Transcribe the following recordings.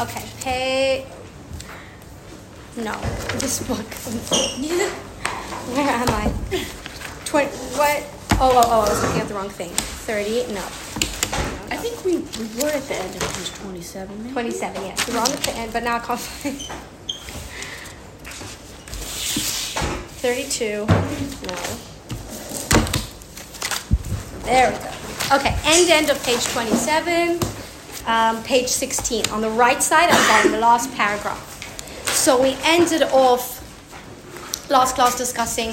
Okay, pay. No, this book. Where am I? Twenty. What? Oh, oh, oh! I was looking at the wrong thing. Thirty. No. I think we, we were at the end of page 27, maybe? Twenty-seven. Yes, we're on at the end, but now I can't find. Thirty-two. No. There we go. Okay, end end of page twenty-seven. Um, page sixteen on the right side at the last paragraph. So we ended off last class discussing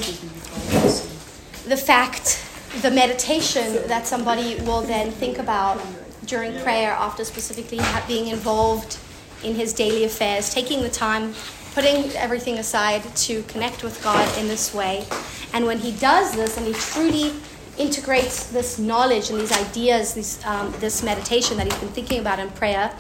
the fact, the meditation that somebody will then think about during prayer after specifically being involved in his daily affairs, taking the time, putting everything aside to connect with God in this way. And when he does this and he truly integrates this knowledge and these ideas, this, um, this meditation that he's been thinking about in prayer,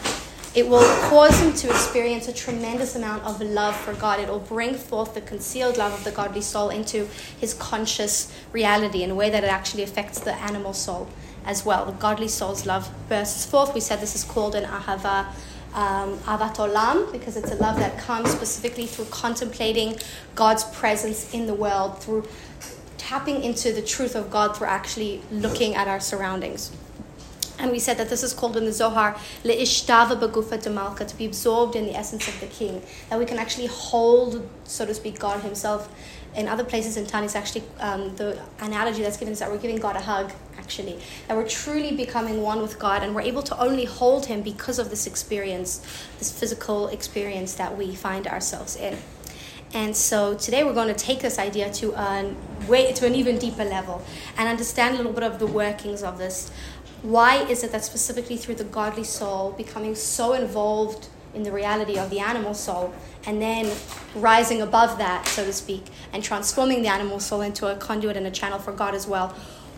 it will cause him to experience a tremendous amount of love for God. It will bring forth the concealed love of the godly soul into his conscious reality in a way that it actually affects the animal soul as well. The godly soul's love bursts forth. We said this is called an ahava, um, avat olam, because it's a love that comes specifically through contemplating God's presence in the world, through tapping into the truth of God, through actually looking at our surroundings. And we said that this is called in the Zohar, le'ishtava begufa demalka, to be absorbed in the essence of the king. That we can actually hold, so to speak, God himself. In other places in Tanya, it's actually um, the analogy that's given is that we're giving God a hug, actually. That we're truly becoming one with God and we're able to only hold him because of this experience, this physical experience that we find ourselves in. And so today we're going to take this idea to an way to an even deeper level and understand a little bit of the workings of this. Why is it that specifically through the godly soul becoming so involved in the reality of the animal soul and then rising above that so to speak and transforming the animal soul into a conduit and a channel for god as well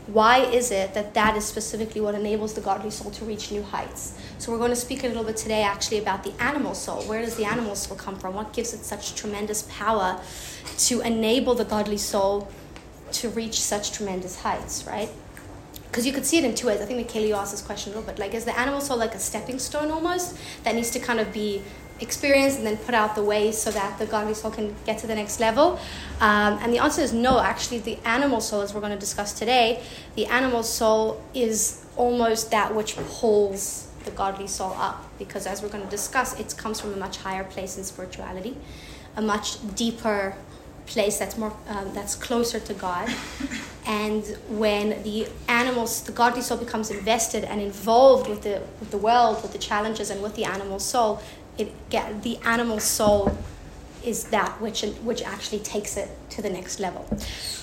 why is it that that is specifically what enables the godly soul to reach new heights so we're going to speak a little bit today actually about the animal soul where does the animal soul come from what gives it such tremendous power to enable the godly soul to reach such tremendous heights right because you could see it in two ways. I think Michaela, asked this question a little bit. Like, is the animal soul like a stepping stone almost that needs to kind of be experienced and then put out the way so that the godly soul can get to the next level? Um, and the answer is no. Actually, the animal soul, as we're going to discuss today, the animal soul is almost that which pulls the godly soul up because, as we're going to discuss, it comes from a much higher place in spirituality, a much deeper place that's more um, that's closer to God. And when the animals, the godly soul becomes invested and involved with the with the world, with the challenges, and with the animal soul, it get the animal soul is that which which actually takes it to the next level.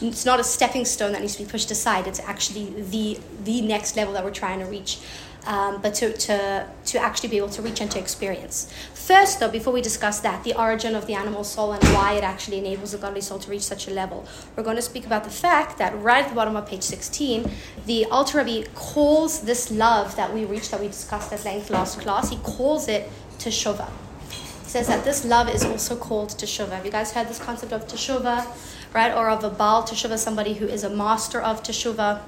It's not a stepping stone that needs to be pushed aside. It's actually the the next level that we're trying to reach um, but to, to, to actually be able to reach into experience. First, though, before we discuss that, the origin of the animal soul and why it actually enables the godly soul to reach such a level, we're going to speak about the fact that right at the bottom of page 16, the Alter Rebbe calls this love that we reach, that we discussed at length last class, he calls it teshuvah. He says that this love is also called teshuvah. Have you guys heard this concept of teshuvah, right? Or of a Baal teshuvah, somebody who is a master of teshuvah.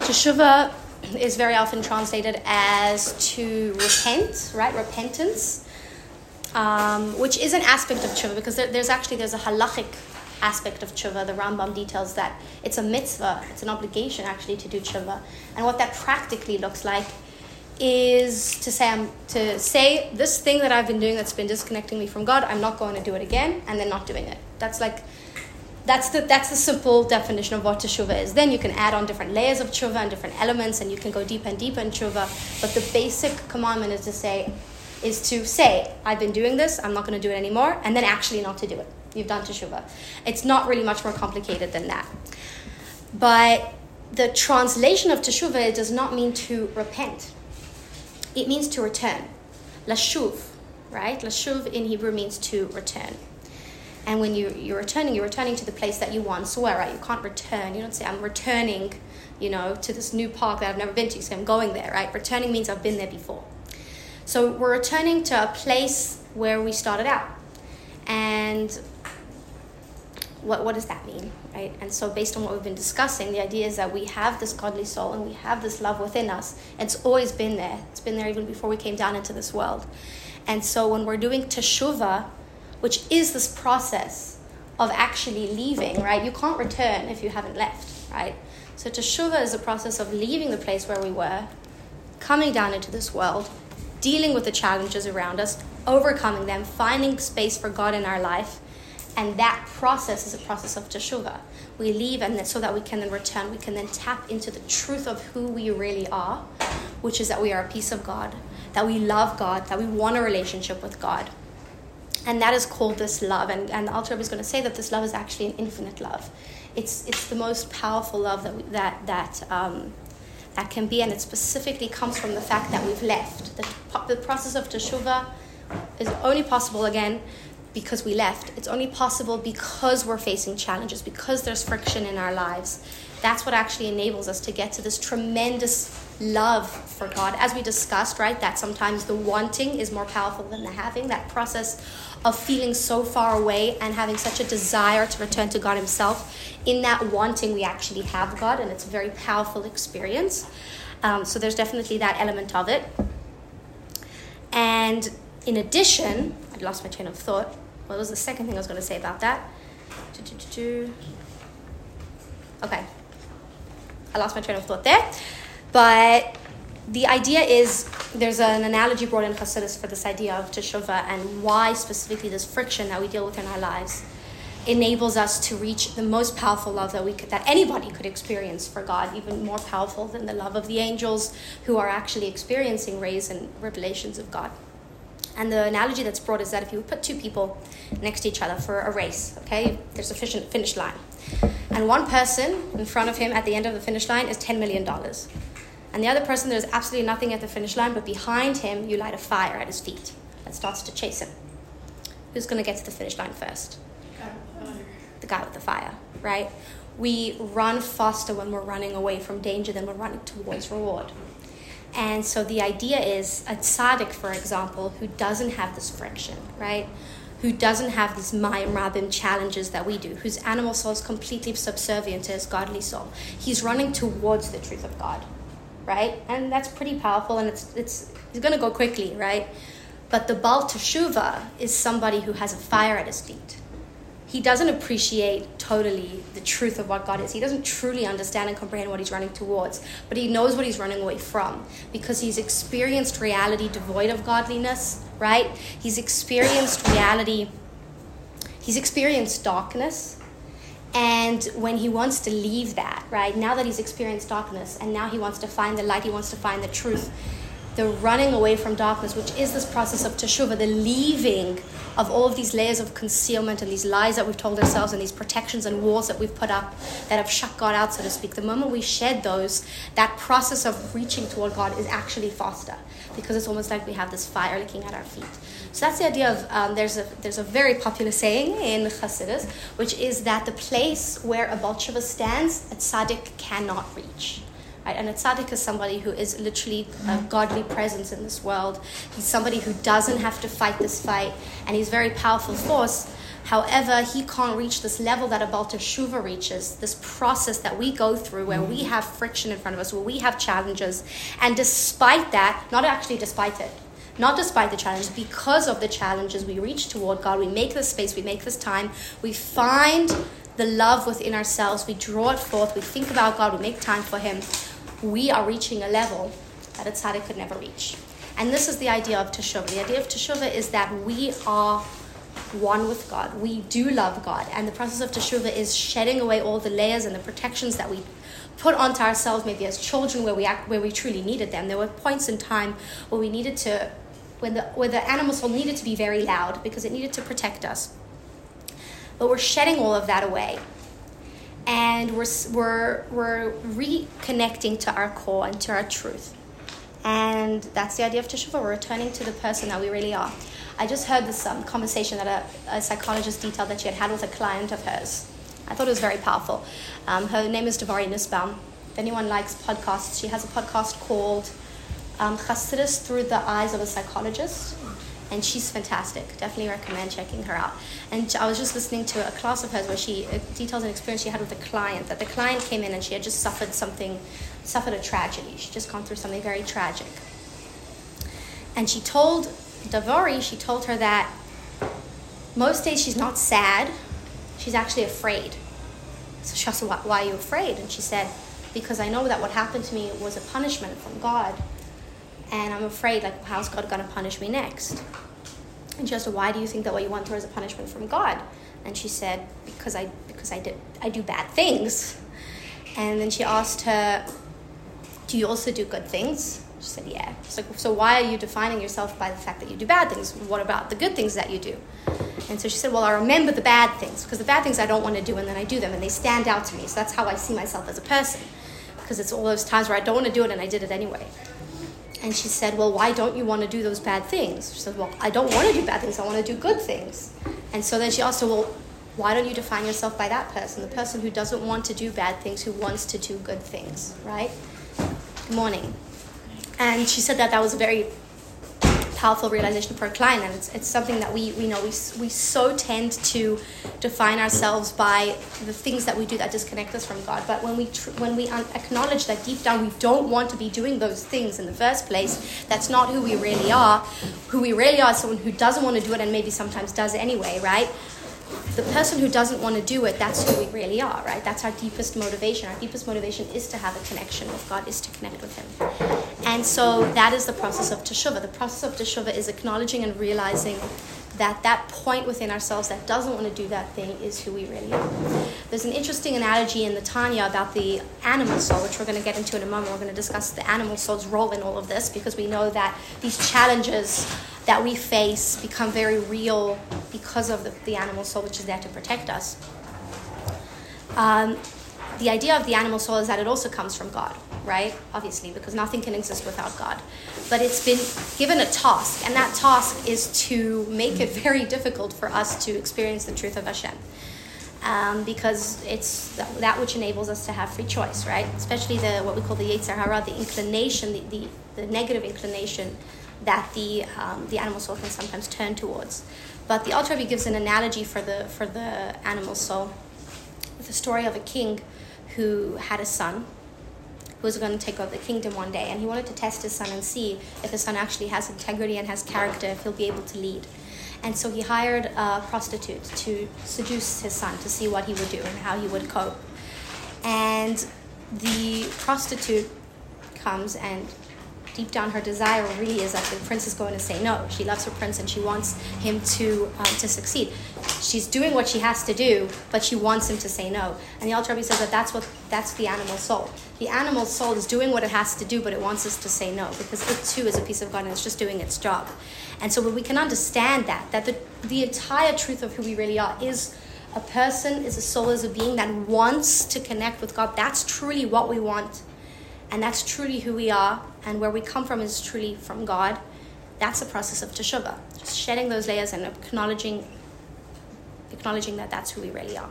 Teshuvah is very often translated as to repent, right? Repentance, um, which is an aspect of tshuva because there, there's actually there's a halachic aspect of tshuva. The Rambam details that it's a mitzvah, it's an obligation actually to do tshuva, and what that practically looks like is to say I'm, to say this thing that I've been doing that's been disconnecting me from God. I'm not going to do it again, and then not doing it. That's like that's the that's the simple definition of what teshuva is. Then you can add on different layers of tshuva and different elements, and you can go deeper and deeper in tshuva. But the basic commandment is to say, is to say, I've been doing this, I'm not going to do it anymore, and then actually not to do it. You've done teshuva. It's not really much more complicated than that. But the translation of teshuva does not mean to repent. It means to return. Lashuv, right? Lashuv in Hebrew means to return. And when you, you're returning, you're returning to the place that you once were, right? You can't return. You don't say, I'm returning, you know, to this new park that I've never been to, so I'm going there, right? Returning means I've been there before. So we're returning to a place where we started out. And what, what does that mean, right? And so, based on what we've been discussing, the idea is that we have this godly soul and we have this love within us. It's always been there. It's been there even before we came down into this world. And so, when we're doing teshuvah, which is this process of actually leaving, right? You can't return if you haven't left, right? So, teshuvah is a process of leaving the place where we were, coming down into this world, dealing with the challenges around us, overcoming them, finding space for God in our life and that process is a process of teshuvah. We leave, and so that we can then return, we can then tap into the truth of who we really are, which is that we are a piece of God, that we love God, that we want a relationship with God. And that is called this love. And, and the Alter is going to say that this love is actually an infinite love. It's, it's the most powerful love that, we, that, that, um, that can be, and it specifically comes from the fact that we've left. The, the process of teshuvah is only possible again because we left. It's only possible because we're facing challenges, because there's friction in our lives. That's what actually enables us to get to this tremendous love for God. As we discussed, right, that sometimes the wanting is more powerful than the having. That process of feeling so far away and having such a desire to return to God Himself. In that wanting, we actually have God, and it's a very powerful experience. Um, so there's definitely that element of it. And in addition, I lost my train of thought. What was the second thing I was going to say about that? Okay. I lost my train of thought there. But the idea is there's an analogy brought in Hasidus for this idea of teshuvah and why specifically this friction that we deal with in our lives enables us to reach the most powerful love that we could, that anybody could experience for God, even more powerful than the love of the angels who are actually experiencing rays and revelations of God. And the analogy that's brought is that if you put two people next to each other for a race, okay, there's a finish line. And one person in front of him at the end of the finish line is $10 million. And the other person, there's absolutely nothing at the finish line, but behind him, you light a fire at his feet that starts to chase him. Who's going to get to the finish line first? The guy with the fire, right? We run faster when we're running away from danger than we're running towards reward. And so the idea is a tzaddik, for example, who doesn't have this friction, right? Who doesn't have these mayim rabim challenges that we do, whose animal soul is completely subservient to his godly soul. He's running towards the truth of God, right? And that's pretty powerful, and it's it's he's gonna go quickly, right? But the Baal Teshuva is somebody who has a fire at his feet he doesn't appreciate totally the truth of what God is. He doesn't truly understand and comprehend what he's running towards, but he knows what he's running away from because he's experienced reality devoid of godliness, right? He's experienced reality, he's experienced darkness. And when he wants to leave that, right, now that he's experienced darkness and now he wants to find the light, he wants to find the truth, the running away from darkness, which is this process of teshuvah, the leaving of all of these layers of concealment and these lies that we've told ourselves and these protections and walls that we've put up that have shut God out, so to speak. The moment we shed those, that process of reaching toward God is actually faster because it's almost like we have this fire licking at our feet. So that's the idea of um, there's a there's a very popular saying in Chassidus, which is that the place where a Teshuva stands, a tzaddik cannot reach. And a tzaddik is somebody who is literally a godly presence in this world. He's somebody who doesn't have to fight this fight, and he's a very powerful force. However, he can't reach this level that a Baal Teshuva reaches, this process that we go through where we have friction in front of us, where we have challenges. And despite that, not actually despite it, not despite the challenge, because of the challenges we reach toward God, we make this space, we make this time, we find the love within ourselves, we draw it forth, we think about God, we make time for Him, we are reaching a level that a tzaddik could never reach. And this is the idea of teshuvah. The idea of teshuvah is that we are one with God. We do love God. And the process of teshuvah is shedding away all the layers and the protections that we put onto ourselves, maybe as children, where we act, where we truly needed them. There were points in time where we needed to, when the where the animal soul needed to be very loud because it needed to protect us. But we're shedding all of that away and we're, we're, we're reconnecting to our core and to our truth. And that's the idea of Teshuvah. We're returning to the person that we really are. I just heard this um, conversation that a, a, psychologist detailed that she had had with a client of hers. I thought it was very powerful. Um, her name is Devari Nussbaum. If anyone likes podcasts, she has a podcast called um, Through the Eyes of a Psychologist. And she's fantastic. Definitely recommend checking her out. And I was just listening to a class of hers where she uh, details an experience she had with a client. That the client came in and she had just suffered something, suffered a tragedy. She just gone through something very tragic. And she told Davari, she told her that most days she's not sad, she's actually afraid. So she asked, why, why are you afraid? And she said, because I know that what happened to me was a punishment from God. And I'm afraid, like, how's God going to punish me next? And she asked, why do you think that what you through is a punishment from God? And she said, because I, because I, did, I do bad things. And then she asked her, do you also do good things? She said, yeah. She's like, so why are you defining yourself by the fact that you do bad things? What about the good things that you do? And so she said, well, I remember the bad things because the bad things I don't want to do and then I do them and they stand out to me. So that's how I see myself as a person because it's all those times where I don't want to do it and I did it anyway. And she said, Well, why don't you want to do those bad things? She said, Well, I don't want to do bad things, I want to do good things. And so then she asked her, Well, why don't you define yourself by that person? The person who doesn't want to do bad things, who wants to do good things, right? Good morning. And she said that that was a very powerful realization for a client and it's, it's something that we, we know we, we so tend to define ourselves by the things that we do that disconnect us from god but when we tr- when we un- acknowledge that deep down we don't want to be doing those things in the first place that's not who we really are who we really are is someone who doesn't want to do it and maybe sometimes does anyway right the person who doesn't want to do it, that's who we really are, right? That's our deepest motivation. Our deepest motivation is to have a connection with God, is to connect with Him. And so that is the process of teshuvah. The process of teshuvah is acknowledging and realizing that that point within ourselves that doesn't want to do that thing is who we really are. There's an interesting analogy in the Tanya about the animal soul, which we're going to get into in a moment. We're going to discuss the animal soul's role in all of this because we know that these challenges that we face become very real because of the, the animal soul, which is there to protect us. Um, the idea of the animal soul is that it also comes from God, right? Obviously, because nothing can exist without God. But it's been given a task, and that task is to make it very difficult for us to experience the truth of Hashem. Um, because it's that which enables us to have free choice, right? Especially the what we call the Yetzer Hara, the inclination, the, the, the negative inclination that the um, the animal soul can sometimes turn towards. But the Alter gives an analogy for the for the animal soul, with a story of a king who had a son who was going to take over the kingdom one day, and he wanted to test his son and see if his son actually has integrity and has character, if he'll be able to lead. And so he hired a prostitute to seduce his son to see what he would do and how he would cope. And the prostitute comes and deep down her desire really is that the prince is going to say no. She loves her prince and she wants him to um, to succeed. She's doing what she has to do, but she wants him to say no. And the Rebbe says that that's what that's the animal soul. The animal soul is doing what it has to do, but it wants us to say no because it too is a piece of God and it's just doing its job. And so when we can understand that, that the the entire truth of who we really are is a person, is a soul, is a being that wants to connect with God. That's truly what we want and that's truly who we are, and where we come from is truly from God, that's the process of teshuvah, just shedding those layers and acknowledging, acknowledging that that's who we really are.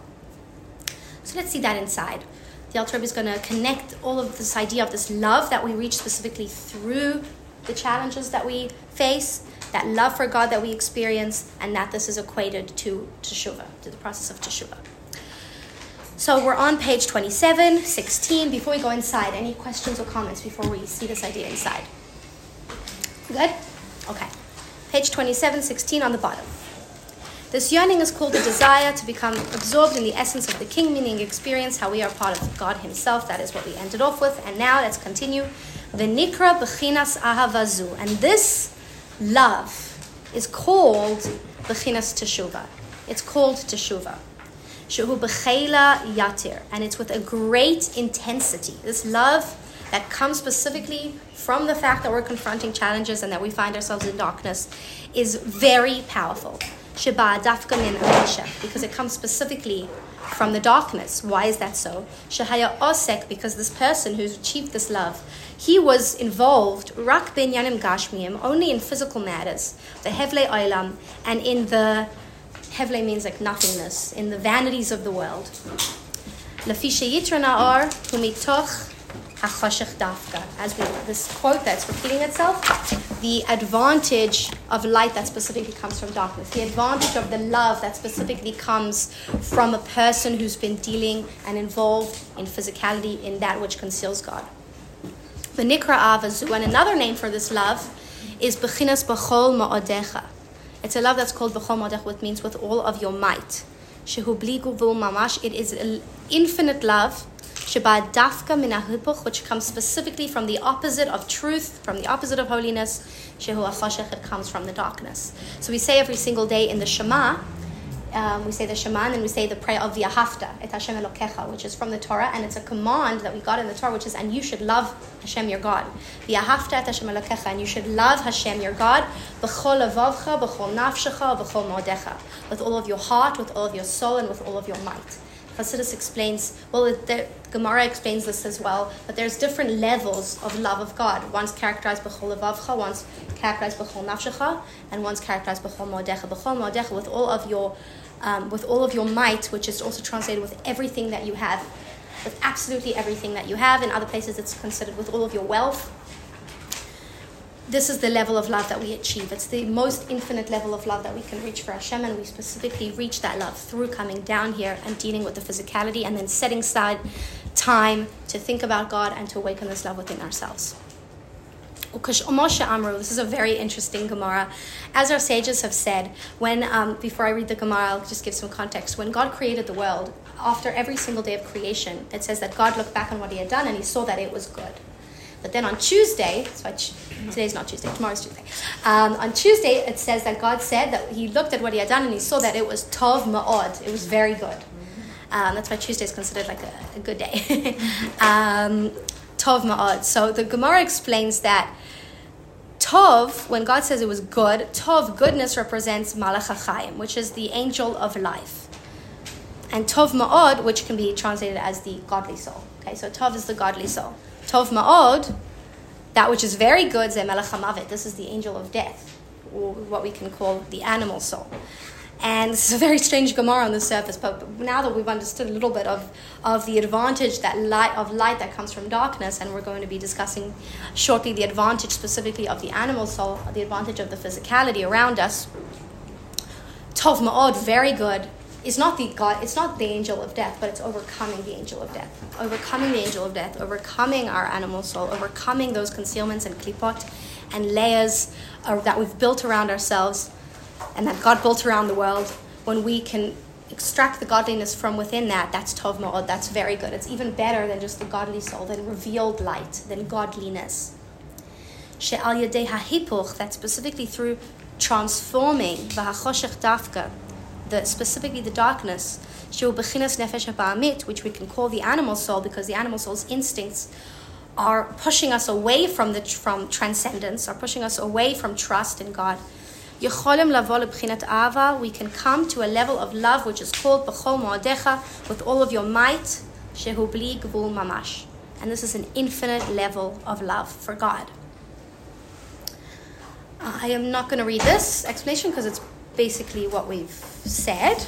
So let's see that inside. The Alter is going to connect all of this idea of this love that we reach specifically through the challenges that we face, that love for God that we experience, and that this is equated to teshuvah, to the process of teshuvah. So we're on page 27, 16. Before we go inside, any questions or comments before we see this idea inside? Good? Okay. Page 27, 16 on the bottom. This yearning is called the desire to become absorbed in the essence of the king, meaning experience how we are part of God Himself. That is what we ended off with. And now let's continue. The V'nikra b'chinas ahavazu. And this love is called b'chinas teshuva. It's called teshuva. Shehu b'chela yatir, and it's with a great intensity. This love that comes specifically from the fact that we're confronting challenges and that we find ourselves in darkness is very powerful. Sheba dafka min because it comes specifically from the darkness. Why is that so? Shahaya osek, because this person who's achieved this love, he was involved rak bin yanim gashmiyim, only in physical matters, the hevle oilam, and in the Hevle means like nothingness, in the vanities of the world. Lafisha yitra na'ar, humitoch hachoshech dafka. As we this quote that's repeating itself, the advantage of light that specifically comes from darkness, the advantage of the love that specifically comes from a person who's been dealing and involved in physicality in that which conceals God. The nikra avazu, and another name for this love is bechinas b'chol ma'odecha. It's a love that's called b'chol ma'odecha, which means with all of your might. Shehu bli mamash. It is an infinite love Sheba dafka min which comes specifically from the opposite of truth, from the opposite of holiness. Shehu achashech, it comes from the darkness. So we say every single day in the Shema, um, we say the Shema and we say the prayer of V'ahavta, et Hashem Elokecha, which is from the Torah, and it's a command that we got in the Torah, which is, and you should love Hashem your God. The V'ahavta et Hashem Elokecha, and you should love Hashem your God, b'chol levavcha, b'chol nafshecha, b'chol modecha, with all of your heart, with all of your soul, and with all of your might. Chassidus explains, well, the Gemara explains this as well, but there's different levels of love of God. One's characterized b'chol levavcha, one's characterized b'chol nafshecha, and one's characterized b'chol modecha. B'chol modecha, with all of your, um, with all of your might, which is also translated with everything that you have, with absolutely everything that you have. In other places, it's considered with all of your wealth, this is the level of love that we achieve. It's the most infinite level of love that we can reach for Hashem, and we specifically reach that love through coming down here and dealing with the physicality and then setting aside time to think about God and to awaken this love within ourselves. This is a very interesting Gemara. As our sages have said, when um, before I read the Gemara, I'll just give some context. When God created the world, after every single day of creation, it says that God looked back on what He had done and He saw that it was good. But then on Tuesday, so today's not Tuesday, tomorrow's Tuesday. Um, on Tuesday, it says that God said that He looked at what He had done and He saw that it was tov ma'od. It was very good. Um, that's why Tuesday is considered like a, a good day. um, tov ma'od. So the Gemara explains that tov, when God says it was good, tov, goodness represents malach hachayim, which is the angel of life. And tov ma'od, which can be translated as the godly soul. Okay, so tov is the godly soul. Tov Ma'od, that which is very good, Ze HaMavet. This is the angel of death, or what we can call the animal soul. And this is a very strange Gemara on the surface, but now that we've understood a little bit of, of the advantage that light of light that comes from darkness, and we're going to be discussing shortly the advantage specifically of the animal soul, the advantage of the physicality around us. Tov Ma'od, very good is not the God, it's not the angel of death, but it's overcoming the angel of death. Overcoming the angel of death, overcoming our animal soul, overcoming those concealments and klipot and layers uh, that we've built around ourselves and that God built around the world. When we can extract the godliness from within that, that's tov ma'od, that's very good. It's even better than just the godly soul, than revealed light, than godliness. She'al yadei hahipuch, that's specifically through transforming v'hachoshech dafka, the specifically the darkness, which we can call the animal soul because the animal soul's instincts are pushing us away from the from transcendence, are pushing us away from trust in God. We can come to a level of love which is called with all of your might, mamash. And this is an infinite level of love for God. Uh, I am not going to read this explanation because it's basically what we've said.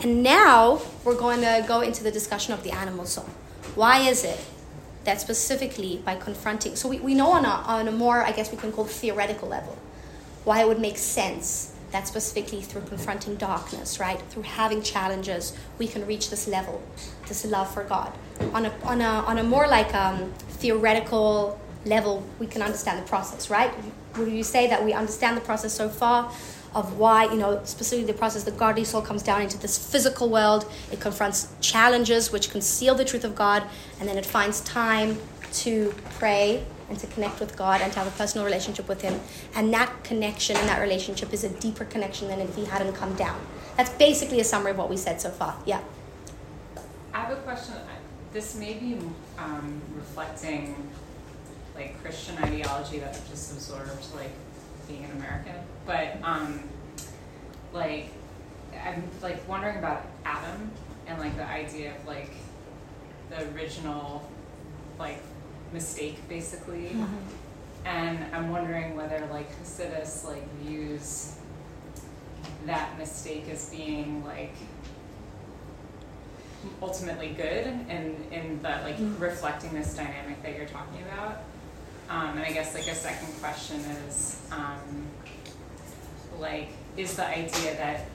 And now we're going to go into the discussion of the animal soul. Why is it that specifically by confronting, so we, we know on a, on a more, I guess we can call theoretical level, why it would make sense that specifically through confronting darkness, right, through having challenges, we can reach this level, this love for God. On a, on a, on a more like um, theoretical level, we can understand the process, right? Would you say that we understand the process so far? Of why, you know, specifically the process the godly soul comes down into this physical world. It confronts challenges which conceal the truth of God, and then it finds time to pray and to connect with God and to have a personal relationship with Him. And that connection and that relationship is a deeper connection than if He hadn't come down. That's basically a summary of what we said so far. Yeah. I have a question. This may be um, reflecting like Christian ideology that just absorbed like being an American, but um, like I'm like wondering about Adam and like the idea of like the original like mistake basically, mm-hmm. and I'm wondering whether like Hasidus like views that mistake as being like ultimately good and in that like Mm. reflecting this dynamic that you're talking about. Um, and I guess like a second question is um, like is the idea that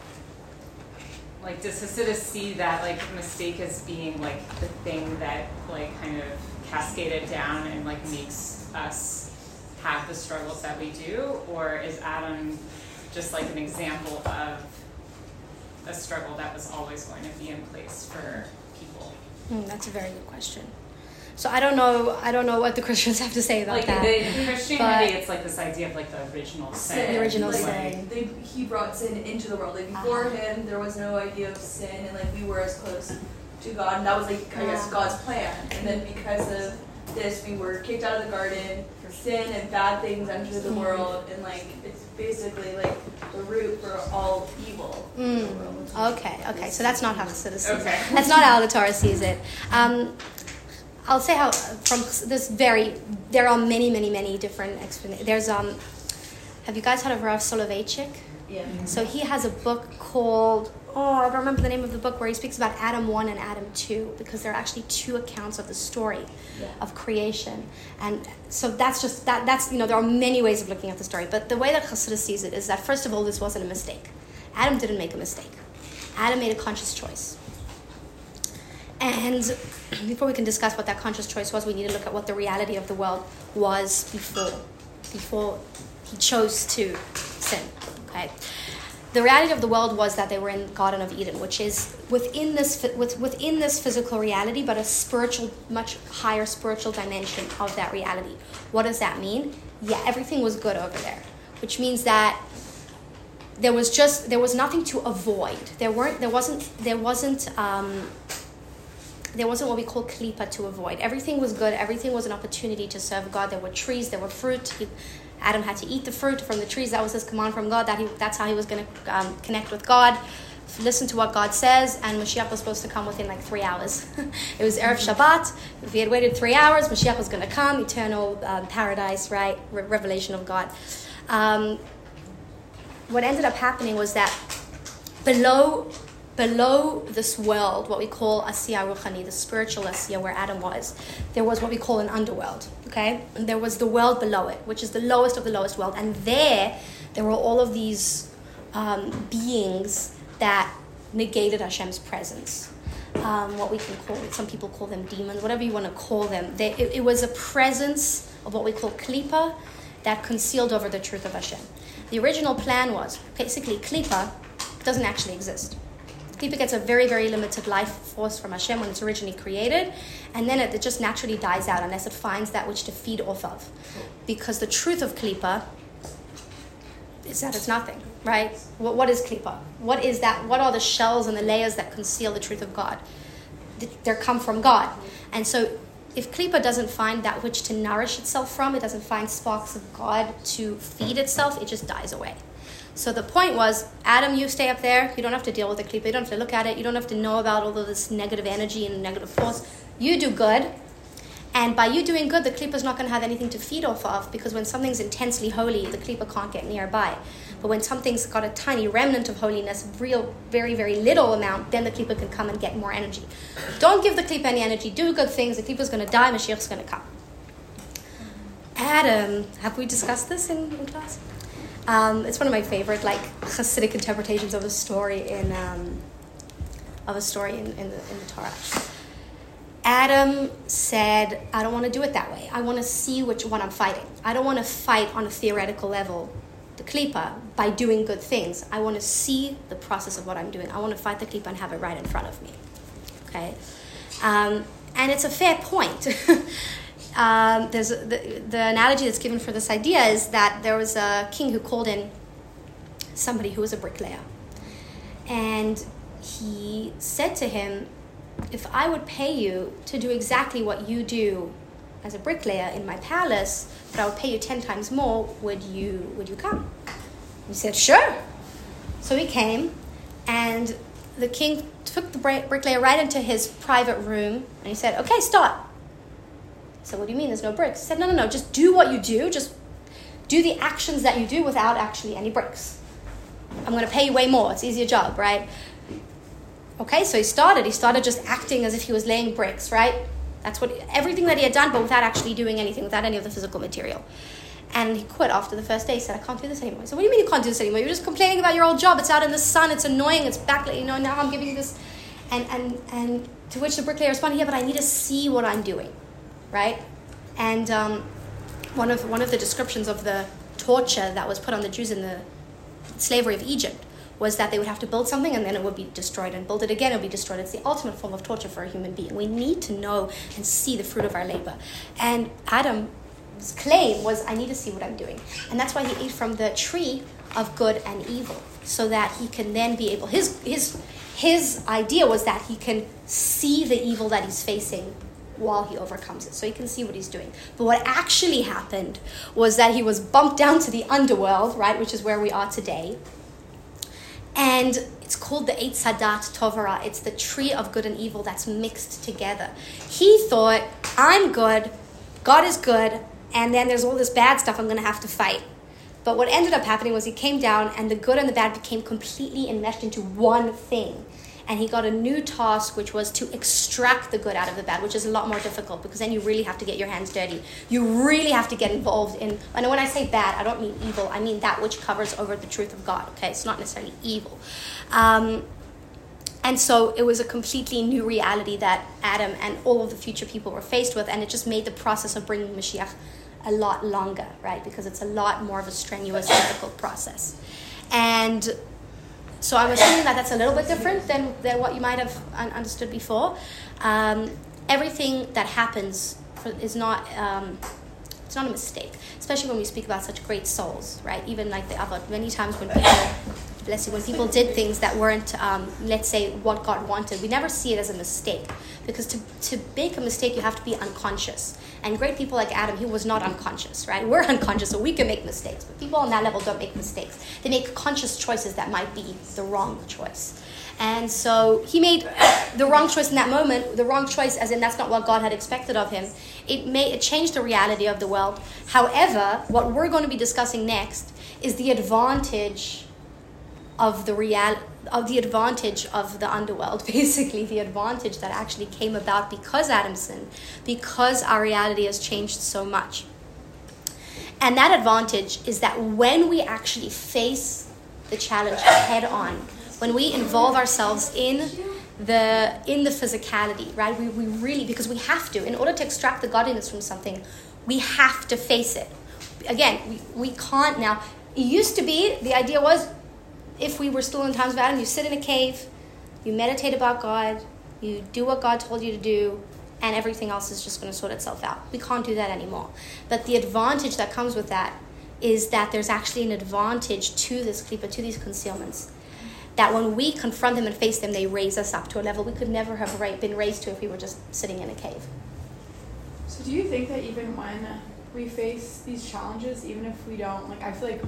like does Hasidus see that like mistake as being like the thing that like kind of cascaded down and like makes us have the struggles that we do, or is Adam just like an example of a struggle that was always going to be in place for people? Hmm, that's a very good question. So I don't know. I don't know what the Christians have to say about Like that. in Christianity, But- it's like this idea of like the original sin. sin. The original like, sin. They, he brought sin into the world. Like before Uh-huh. him, there was no idea of sin, and like we were as close to God, and that was like I guess Uh-huh. God's plan. And then because of this, we were kicked out of the garden. For sin and bad things entered the Mhm. world, and like it's basically like the root for all evil. in the Mm, world. okay, okay. So that's not how Chassidus sees Okay. it. That's not how the Torah sees it. Um, I'll say how from this very there are many, many, many different explanations. There's um, have you guys heard of Rav Soloveitchik? Yeah. So he has a book called oh I don't remember the name of the book where he speaks about Adam one and Adam two because there are actually two accounts of the story Yeah. of creation, and so that's just that that's you know there are many ways of looking at the story, but the way that Chassidus sees it is that first of all this wasn't a mistake. Adam didn't make a mistake. Adam made a conscious choice. And before we can discuss what that conscious choice was, we need to look at what the reality of the world was before, before he chose to sin. Okay, the reality of the world was that they were in the Garden of Eden, which is within this with, within this physical reality, but a spiritual, much higher spiritual dimension of that reality. What does that mean? Yeah, everything was good over there, which means that there was just there was nothing to avoid. There weren't there wasn't there wasn't um, there wasn't what we call klipa to avoid. Everything was good. Everything was an opportunity to serve God. There were trees. There were fruit. He, Adam had to eat the fruit from the trees. That was his command from God. That he, that's how he was going to um, connect with God. Listen to what God says. And Mashiach was supposed to come within like three hours. it was erev Shabbat. If he had waited three hours, Mashiach was going to come. Eternal um, paradise, right? Re- revelation of God. Um, what ended up happening was that below below this world, what we call Asiya Ruchani, the spiritual Asiya where Adam was, there was what we call an underworld. Okay? And there was the world below it, which is the lowest of the lowest world. And there, there were all of these um, beings that negated Hashem's presence. Um, what we can call, some people call them demons, whatever you want to call them. They, it, it was a presence of what we call klipa that concealed over the truth of Hashem. The original plan was basically klipa doesn't actually exist. Klipa gets a very, very limited life force from Hashem when it's originally created, and then it, just naturally dies out unless it finds that which to feed off of. Because the truth of Klipa is that it's nothing, right? What, what is Klipa? What is that? What are the shells and the layers that conceal the truth of God? Th- They come from God. And so if Klipa doesn't find that which to nourish itself from, it doesn't find sparks of God to feed itself, it just dies away. So the point was, Adam, you stay up there. You don't have to deal with the klipa. You don't have to look at it. You don't have to know about all of this negative energy and negative force. You do good. And by you doing good, the klipa is not going to have anything to feed off of because when something's intensely holy, the klipa can't get nearby. But when something's got a tiny remnant of holiness, real, very, very little amount, then the klipa can come and get more energy. Don't give the klipa any energy. Do good things. The klipa is going to die. Mashiach's going to come. Adam, have we discussed this in, in class? Um, it's one of my favorite, like Hasidic interpretations of a story in um, of a story in, in, the, in the Torah. Adam said, "I don't want to do it that way. I want to see which one I'm fighting. I don't want to fight on a theoretical level, the klipa, by doing good things. I want to see the process of what I'm doing. I want to fight the klipa and have it right in front of me." Okay, um, and it's a fair point. um, there's the, the analogy that's given for this idea is that there was a king who called in somebody who was a bricklayer, and he said to him, "If I would pay you to do exactly what you do as a bricklayer in my palace, but I would pay you ten times more, would you would you come?" He said, "Sure." So he came, and the king took the bricklayer right into his private room, and he said, "Okay, start." Said, What do you mean there's no bricks? He said, No, no, no, just do what you do. Just do the actions that you do without actually any bricks. I'm going to pay you way more. It's easier job, right? Okay, so he started. He started just acting as if he was laying bricks, right? That's what everything that he had done, but without actually doing anything, without any of the physical material. And he quit after the first day. He said, "I can't do this anymore." So what do you mean you can't do this anymore? You're just complaining about your old job. It's out in the sun. It's annoying. It's backlit. You know. Now I'm giving you this, and and and to which the bricklayer responded, "Yeah, but I need to see what I'm doing, right?" And um, one of one of the descriptions of the torture that was put on the Jews in the slavery of Egypt was that they would have to build something and then it would be destroyed. And build it again it would be destroyed. It's the ultimate form of torture for a human being. We need to know and see the fruit of our labor. And adam's claim was i need to see what i'm doing. And that's why he ate from the tree of good and evil so that he can then be able his his his idea was that he can see the evil that he's facing while he overcomes it. So he can see what he's doing. But what actually happened was that he was bumped down to the underworld, right, which is where we are today. And it's called the Eitz Hadat Tovara. It's the tree of good and evil that's mixed together. He thought, I'm good, God is good, and then there's all this bad stuff I'm going to have to fight. But what ended up happening was he came down, and the good and the bad became completely enmeshed into one thing and he got a new task which was to extract the good out of the bad which is a lot more difficult because then you really have to get your hands dirty you really have to get involved in and when i say bad i don't mean evil i mean that which covers over the truth of god okay it's not necessarily evil um, and so it was a completely new reality that Adam and all of the future people were faced with, and it just made the process of bringing Mashiach a lot longer, right? Because it's a lot more of a strenuous, difficult process. And so I'm assuming that that's a little bit different than, than what you might have un- understood before. Um, everything that happens is not um, it's not a mistake, especially when we speak about such great souls, right? Even like the Avot, many times when people bless you, when people did things that weren't, um, let's say, what God wanted, we never see it as a mistake. Because to, to make a mistake, you have to be unconscious. And great people like Adam, he was not unconscious, right? We're unconscious, so we can make mistakes. But people on that level don't make mistakes. They make conscious choices that might be the wrong choice. And so he made the wrong choice in that moment, the wrong choice as in that's not what God had expected of him. It may it changed the reality of the world. However, what we're going to be discussing next is the advantage of the real of the advantage of the underworld basically the advantage that actually came about because Adam sinned, because our reality has changed so much. And that advantage is that when we actually face the challenge head on when we involve ourselves in the in the physicality right we, we really because we have to in order to extract the godliness from something we have to face it. Again we, we can't now it used to be the idea was if we were still in times of Adam, you sit in a cave, you meditate about God, you do what God told you to do, and everything else is just going to sort itself out. We can't do that anymore. But the advantage that comes with that is that there's actually an advantage to this klipa, to these concealments. That when we confront them and face them, they raise us up to a level we could never have been raised to if we were just sitting in a cave. So, do you think that even when we face these challenges, even if we don't, like, I feel like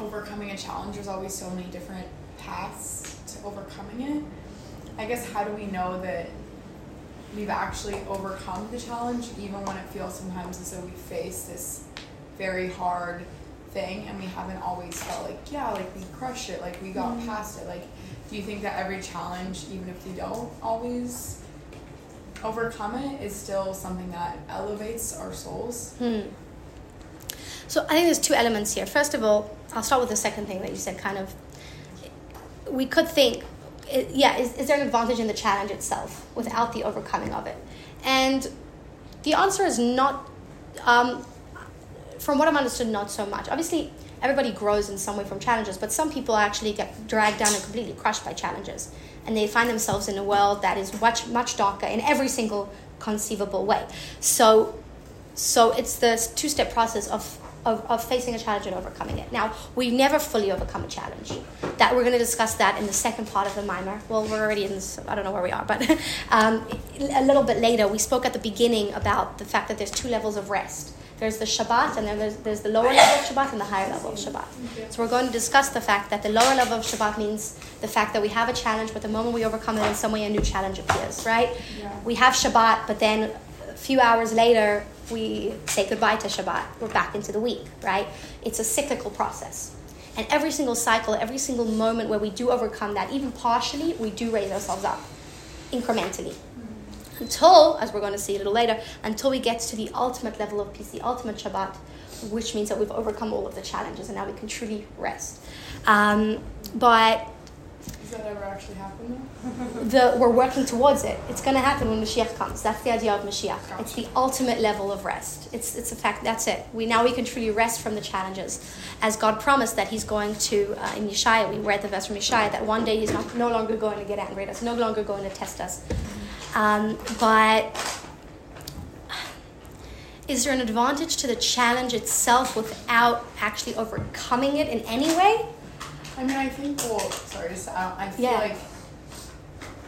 overcoming a challenge, there's always so many different paths to overcoming it. I guess how do we know that we've actually overcome the challenge, even when it feels sometimes as though we face this very hard thing and we haven't always felt like, yeah, like we crushed it, like we got mm-hmm. past it. Like, do you think that every challenge, even if we don't always overcome it, is still something that elevates our souls? Hmm. So I think there's two elements here. First of all, I'll start with the second thing that you said. Kind of, we could think, yeah, is, is there an advantage in the challenge itself without the overcoming of it? And the answer is not. Um, from what I'm understood, not so much. Obviously, everybody grows in some way from challenges, but some people actually get dragged down and completely crushed by challenges, and they find themselves in a world that is much much darker in every single conceivable way. So, so it's the two step process of of, of facing a challenge and overcoming it. Now, we never fully overcome a challenge. That we're going to discuss that in the second part of the mimer. Well, we're already in this, I don't know where we are, but um, a little bit later, we spoke at the beginning about the fact that there's two levels of rest. There's the Shabbat, and then there's, there's the lower level of Shabbat and the higher level of Shabbat. So we're going to discuss the fact that the lower level of Shabbat means the fact that we have a challenge, but the moment we overcome it in some way, a new challenge appears, right? Yeah. We have Shabbat, but then few hours later, we say goodbye to Shabbat. We're back into the week, right? It's a cyclical process. And every single cycle, every single moment where we do overcome that, even partially, we do raise ourselves up incrementally. Until, as we're going to see a little later, until we get to the ultimate level of peace, the ultimate Shabbat, which means that we've overcome all of the challenges and now we can truly rest. Um, but Does that ever actually happen though? the, we're working towards it. It's going to happen when Mashiach comes. That's the idea of Mashiach. It's the ultimate level of rest. It's, it's a fact. That's it. We now we can truly rest from the challenges, as God promised that He's going to uh, in Yeshaya. We read the verse from Yeshaya that one day He's not no longer going to get angry at us, no longer going to test us. Um, but is there an advantage to the challenge itself without actually overcoming it in any way? I mean, I think. Well, sorry, just uh, I feel Yeah. like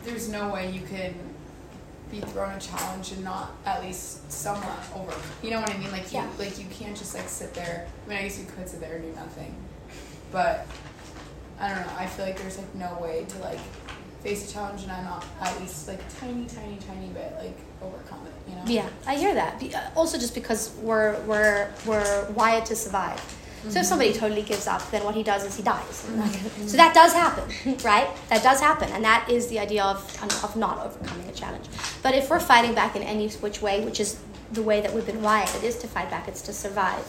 there's no way you can be thrown a challenge and not at least somewhat over. You know what I mean? Like you, Yeah. like you can't just like sit there. I mean, I guess you could sit there and do nothing, but I don't know. I feel like there's like no way to like face a challenge and I'm not at least like tiny, tiny, tiny bit like overcome it. You know? Yeah, I hear that. Uh, Also, just because we're we're we're wired to survive. So if somebody totally gives up, then what he does is he dies. So that does happen, right? That does happen, and that is the idea of of not overcoming a challenge. But if we're fighting back in any which way, which is the way that we've been wired, it is to fight back. It's to survive.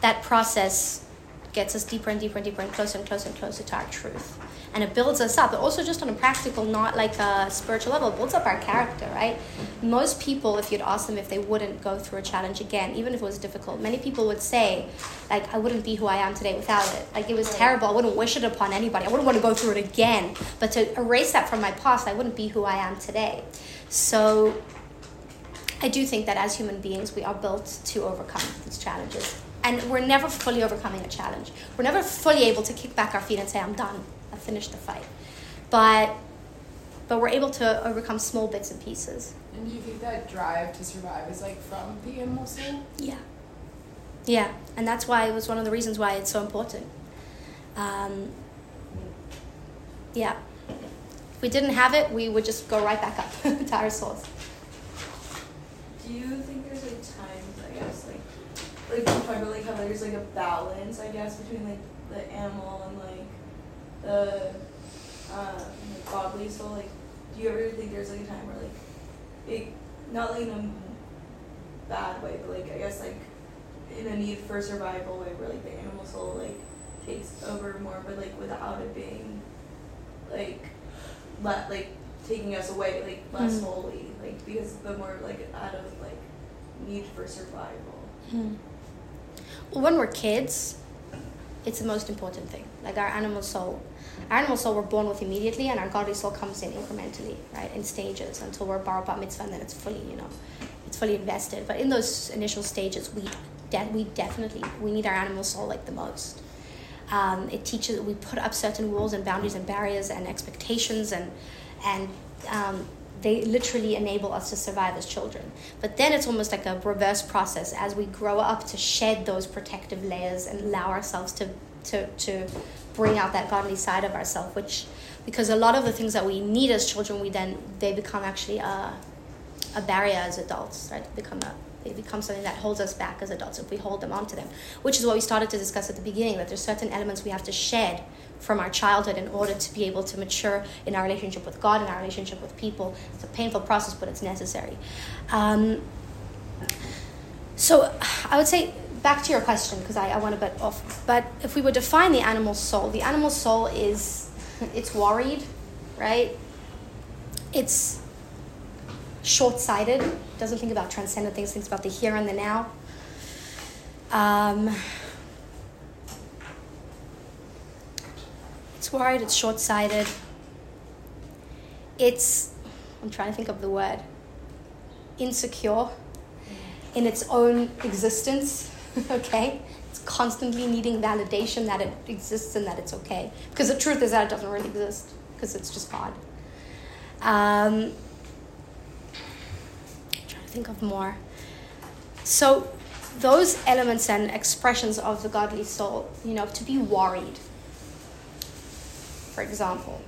That process gets us deeper and deeper and deeper and closer and closer and closer to our truth. And it builds us up, but also just on a practical, not like a spiritual level, it builds up our character, right? Most people, if you'd ask them if they wouldn't go through a challenge again, even if it was difficult, many people would say, like, I wouldn't be who I am today without it. Like, it was terrible. I wouldn't wish it upon anybody. I wouldn't want to go through it again. But to erase that from my past, I wouldn't be who I am today. So I do think that as human beings, we are built to overcome these challenges. And we're never fully overcoming a challenge. We're never fully able to kick back our feet and say, I'm done. I finished the fight. But but we're able to overcome small bits and pieces. And do you think that drive to survive is like from the animal soul? Yeah. Yeah. And that's why it was one of the reasons why it's so important. Um, yeah. If we didn't have it, we would just go right back up to our source. Do you think there's like times, I guess, like like you talk about like how there's like a balance, I guess, between like the animal and like the um like godly soul? Like, do you ever think there's like a time where like it not like in a bad way, but like I guess like in a need for survival way where like the animal soul like takes over more, but like without it being like let like taking us away like less Mm. holy, like because the more like out of like need for survival. Hmm. When we're kids, it's the most important thing. Like our animal soul. Our animal soul we're born with immediately, and our godly soul comes in incrementally, right, in stages until we're bar bat mitzvah, and then it's fully, you know, it's fully invested. But in those initial stages, we, de- we definitely we need our animal soul like the most. Um, it teaches we put up certain rules and boundaries and barriers and expectations and and um, they literally enable us to survive as children. But then it's almost like a reverse process as we grow up to shed those protective layers and allow ourselves to to to bring out that godly side of ourselves, which because a lot of the things that we need as children, we then they become actually a a barrier as adults, right? They become a they become something that holds us back as adults if we hold them onto them. Which is what we started to discuss at the beginning, that there's certain elements we have to shed from our childhood in order to be able to mature in our relationship with God and our relationship with people. It's a painful process, but it's necessary. Um, so I would say back to your question because I, I went a bit off. But if we would define the animal soul, the animal soul is it's worried, right? It's short-sighted. Doesn't think about transcendent things. Thinks about the here and the now. Um, it's worried. It's short-sighted. It's I'm trying to think of the word. Insecure in its own existence. okay, it's constantly needing validation that it exists and that it's okay. Because the truth is that it doesn't really exist because it's just God. Um, think of more. So, those elements and expressions of the godly soul, you know, to be worried, for example,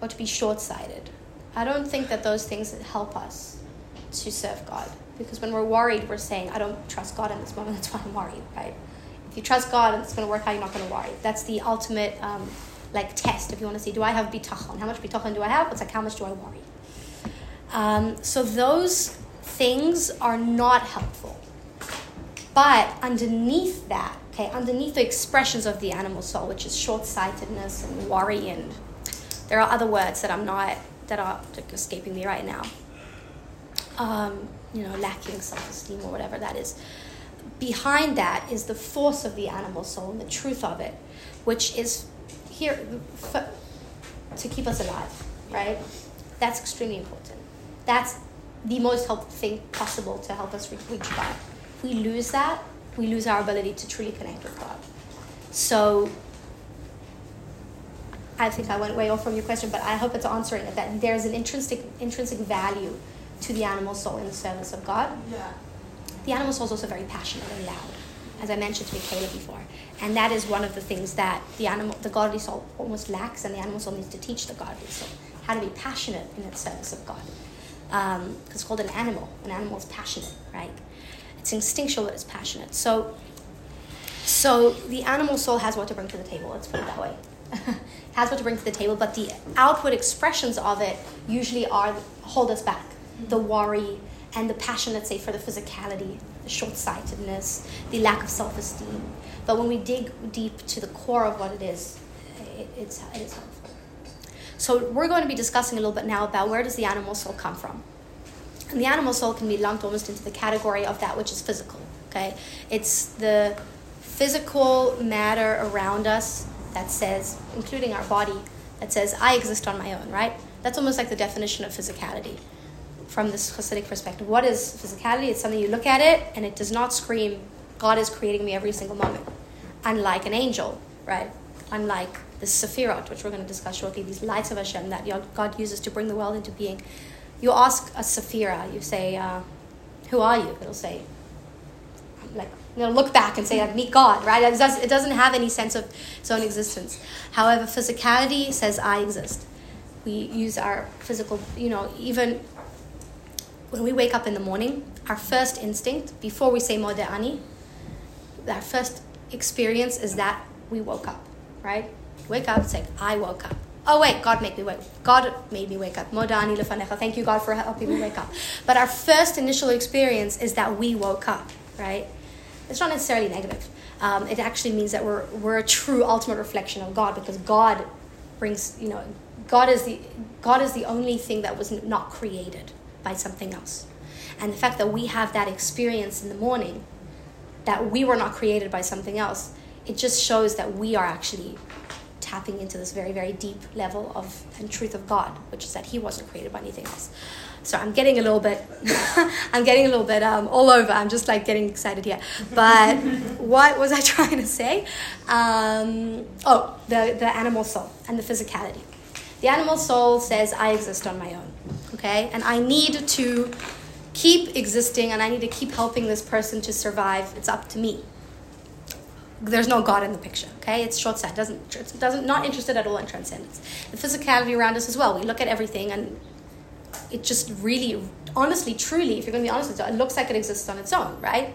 or to be short sighted. I don't think that those things help us to serve God. Because when we're worried, we're saying, I don't trust God in this moment, that's why I'm worried, right? If you trust God, and it's going to work out. You're not going to worry. That's the ultimate um, like test. If you want to see, do I have bitachon? How much bitachon do I have? It's like how much do I worry? Um, so those things are not helpful. But underneath that, okay, underneath the expressions of the animal soul, which is short-sightedness and worry, and there are other words that I'm not that are escaping me right now. Um, you know, lacking self-esteem or whatever that is. Behind that is the force of the animal soul and the truth of it, which is here f- to keep us alive, right? That's extremely important. That's the most helpful thing possible to help us reach God. If we lose that, we lose our ability to truly connect with God. So I think I went way off from your question, but I hope it's answering it that there's an intrinsic intrinsic value to the animal soul in the service of God. Yeah. The animal soul is also very passionate and loud, as I mentioned to Michaela before. And that is one of the things that the animal the godly soul almost lacks and the animal soul needs to teach the godly soul how to be passionate in its service of God. Um, it's called an animal. An animal is passionate, right? It's instinctual, but it's passionate. So, so the animal soul has what to bring to the table. Let's put it that way. has what to bring to the table, but the outward expressions of it usually are hold us back. The worry and the passion, let's say, for the physicality, the short-sightedness, the lack of self-esteem. But when we dig deep to the core of what it is, it, it's it is helpful. So we're going to be discussing a little bit now about where does the animal soul come from. And the animal soul can be lumped almost into the category of that which is physical. Okay, it's the physical matter around us that says, including our body, that says I exist on my own. Right? That's almost like the definition of physicality from this Hasidic perspective. What is physicality? It's something you look at it and it does not scream, God is creating me every single moment. Unlike an angel, right? Unlike the Sephirot, which we're going to discuss shortly, these lights of Hashem that God uses to bring the world into being. You ask a Sephira, you say, uh, Who are you? It'll say, like, you look back and say, like, meet God, right? It, does, it doesn't have any sense of its own existence. However, physicality says, I exist. We use our physical, you know, even when we wake up in the morning, our first instinct, before we say Modeh Ani, our first experience is that we woke up, right? Wake up, say, I woke up. Oh wait, God made me wake. God made me wake up. Modeh Ani lefanecha. Thank you, God, for helping me wake up. But our first initial experience is that we woke up, right? It's not necessarily negative. Um, it actually means that we're we're a true ultimate reflection of God because God brings, you know, God is the God is the only thing that was not created by something else. And the fact that we have that experience in the morning, that we were not created by something else, it just shows that we are actually tapping into this very, very deep level of and truth of God, which is that He wasn't created by anything else. So I'm getting a little bit, I'm getting a little bit um, all over. I'm just like getting excited here. But what was I trying to say? Um, oh, the the animal soul and the physicality. The animal soul says, "I exist on my own." Okay, and I need to keep existing, and I need to keep helping this person to survive. It's up to me there's no God in the picture. Okay, it's short sight. Doesn't doesn't not interested at all in transcendence. The physicality around us as well. We look at everything and it just really, honestly, truly, if you're going to be honest with it, it looks like it exists on its own, right?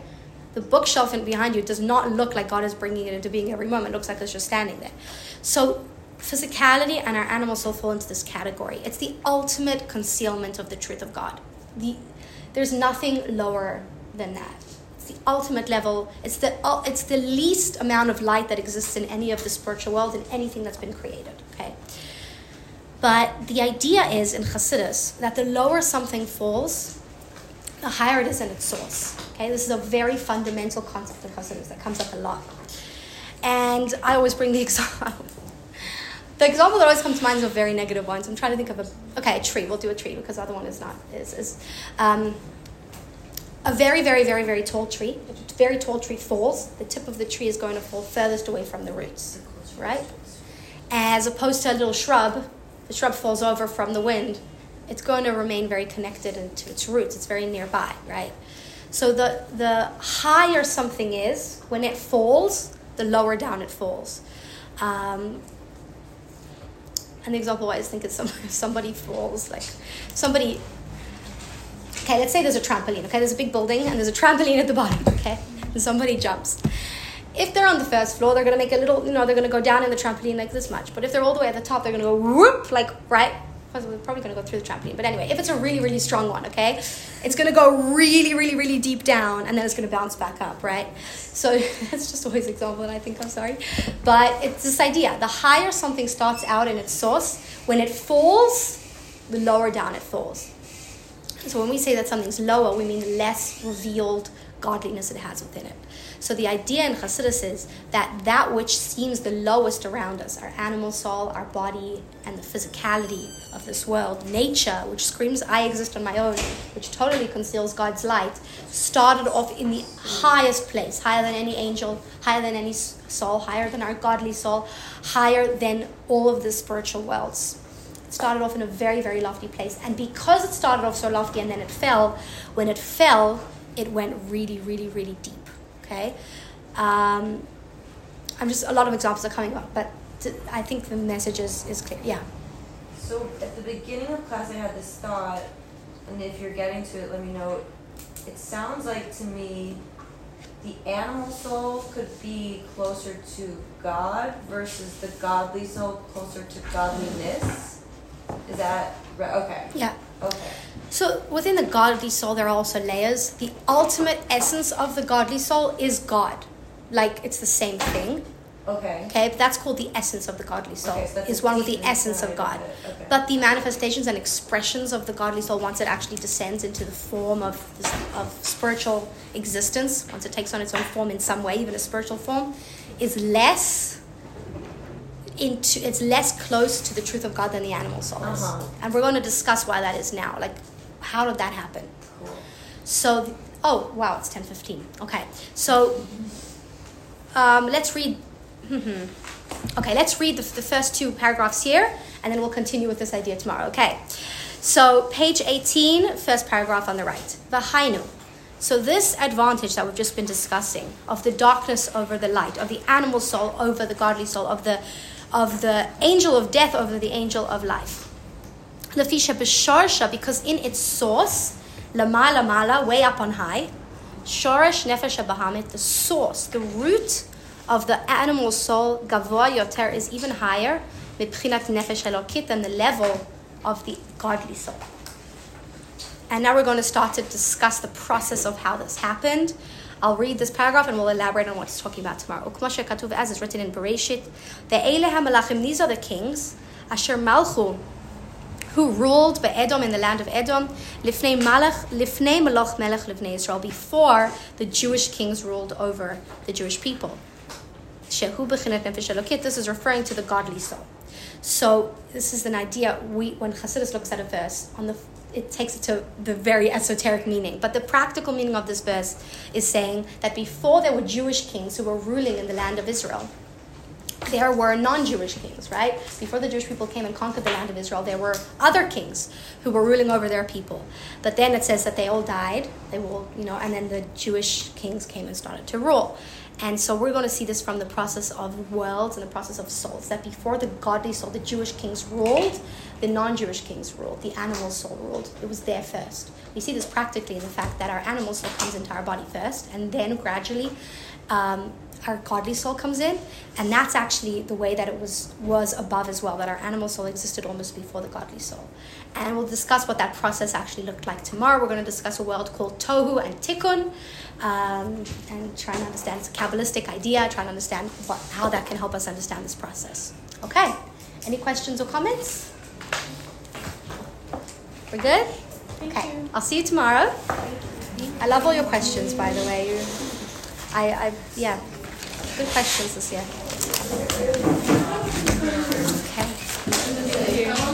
The bookshelf in behind you does not look like God is bringing it into being every moment. It looks like it's just standing there. So physicality and our animal soul fall into this category. It's the ultimate concealment of the truth of God. The, there's nothing lower than that the ultimate level. It's the it's the least amount of light that exists in any of the spiritual world in anything that's been created. Okay. But the idea is in Hasidus that the lower something falls, the higher it is in its source. Okay, this is a very fundamental concept in Hasidus that comes up a lot. And I always bring the example. the example that always comes to mind is a very negative one. So I'm trying to think of a okay, a tree. We'll do a tree because the other one is not is is. Um, a very, very, very, very tall tree, a very tall tree falls, the tip of the tree is going to fall furthest away from the roots, right? As opposed to a little shrub, the shrub falls over from the wind, it's going to remain very connected to its roots. It's very nearby, right? So the the higher something is, when it falls, the lower down it falls. Um, the example I always think is some, somebody falls, like somebody Okay, let's say there's a trampoline, okay? There's a big building and there's a trampoline at the bottom, okay? And somebody jumps. if they're on the first floor, they're to make a little, you know, they're to go down in the trampoline like this much. But if they're all the way at the top, they're to go whoop, like, right? We're probably to go through the trampoline. But anyway, if it's a really, really strong one, okay, it's to go really, really, really deep down and then it's to bounce back up, right? So that's just always example, and I think I'm sorry. But it's this idea the higher something starts out in its source, when it falls, the lower down it falls. So when we say that something's lower, we mean less revealed godliness it has within it. So the idea in Hasidus is that that which seems the lowest around us, our animal soul, our body, and the physicality of this world, nature, which screams, I exist on my own, which totally conceals God's light, started off in the highest place, higher than any angel, higher than any soul, higher than our godly soul, higher than all of the spiritual worlds. Started off in a very, very lofty place. And because it started off so lofty and then it fell, when it fell, it went really, really, really deep. Okay? Um, I'm just, a lot of examples are coming up, but I think the message is, is clear. Yeah. So at the beginning of class, I had this thought, and if you're getting to it, let me know. It sounds like to me the animal soul could be closer to God versus the godly soul closer to godliness. Is that right? Okay. Yeah. Okay. So within the godly soul, there are also layers. The ultimate essence of the godly soul is God. Like it's the same thing. Okay. Okay, but that's called the essence of the godly soul. Okay, so is one with the essence of God. of okay. But the manifestations and expressions of the godly soul, once it actually descends into the form of this, of spiritual existence, once it takes on its own form in some way, even a spiritual form, is less into it's less close to the truth of God than the animal soul is. Uh-huh. And we're going to discuss why that is now. Like, how did that happen? Cool. So, the- oh wow, it's ten fifteen. Okay, so um, let's read. okay, let's read the, the first two paragraphs here, and then we'll continue with this idea tomorrow. Okay, so page 18, first paragraph on the right. Vahainu. So this advantage that we've just been discussing of the darkness over the light, of the animal soul over the godly soul, of the of the angel of death over the angel of life. Lafisha b'sharsha, because in its source, lama lamala, way up on high, shorish nefesh bahamit, the source, the root of the animal soul, gavoa yoter, is even higher, mibchinat nefesh elokit, than the level of the godly soul. And now we're going to start to discuss the process of how this happened. I'll read this paragraph and we'll elaborate on what it's talking about tomorrow. As is written in Bereshit, the Eile HaMelachim, these are the kings, Asher Malchu, who ruled Edom in the land of Edom, Lifnei Malach, Lifnei Malach Melech Livnei Israel, before the Jewish kings ruled over the Jewish people. Shehu Nefesh this is referring to the godly soul. So this is an idea. We when Chassidus looks at a verse on the, it takes it to the very esoteric meaning. But the practical meaning of this verse is saying that before there were Jewish kings who were ruling in the land of Israel, there were non-Jewish kings, right? Before the Jewish people came and conquered the land of Israel, there were other kings who were ruling over their people. But then it says that they all died. They all, you know, and then the Jewish kings came and started to rule. And so we're going to see this from the process of worlds and the process of souls. That before the godly soul, the Jewish kings ruled, the non-Jewish kings ruled, the animal soul ruled. It was there first. We see this practically in the fact that our animal soul comes into our body first, and then gradually um, our godly soul comes in, and that's actually the way that it was was above as well. That our animal soul existed almost before the godly soul, and we'll discuss what that process actually looked like tomorrow. We're going to discuss a world called Tohu and Tikkun, um, and try and understand the Kabbalistic idea, try and understand what, how that can help us understand this process. Okay, any questions or comments? We're good? Thank okay, you. I'll see you tomorrow. I love all your questions, by the way. I, I yeah, good questions this year. Okay. Very well.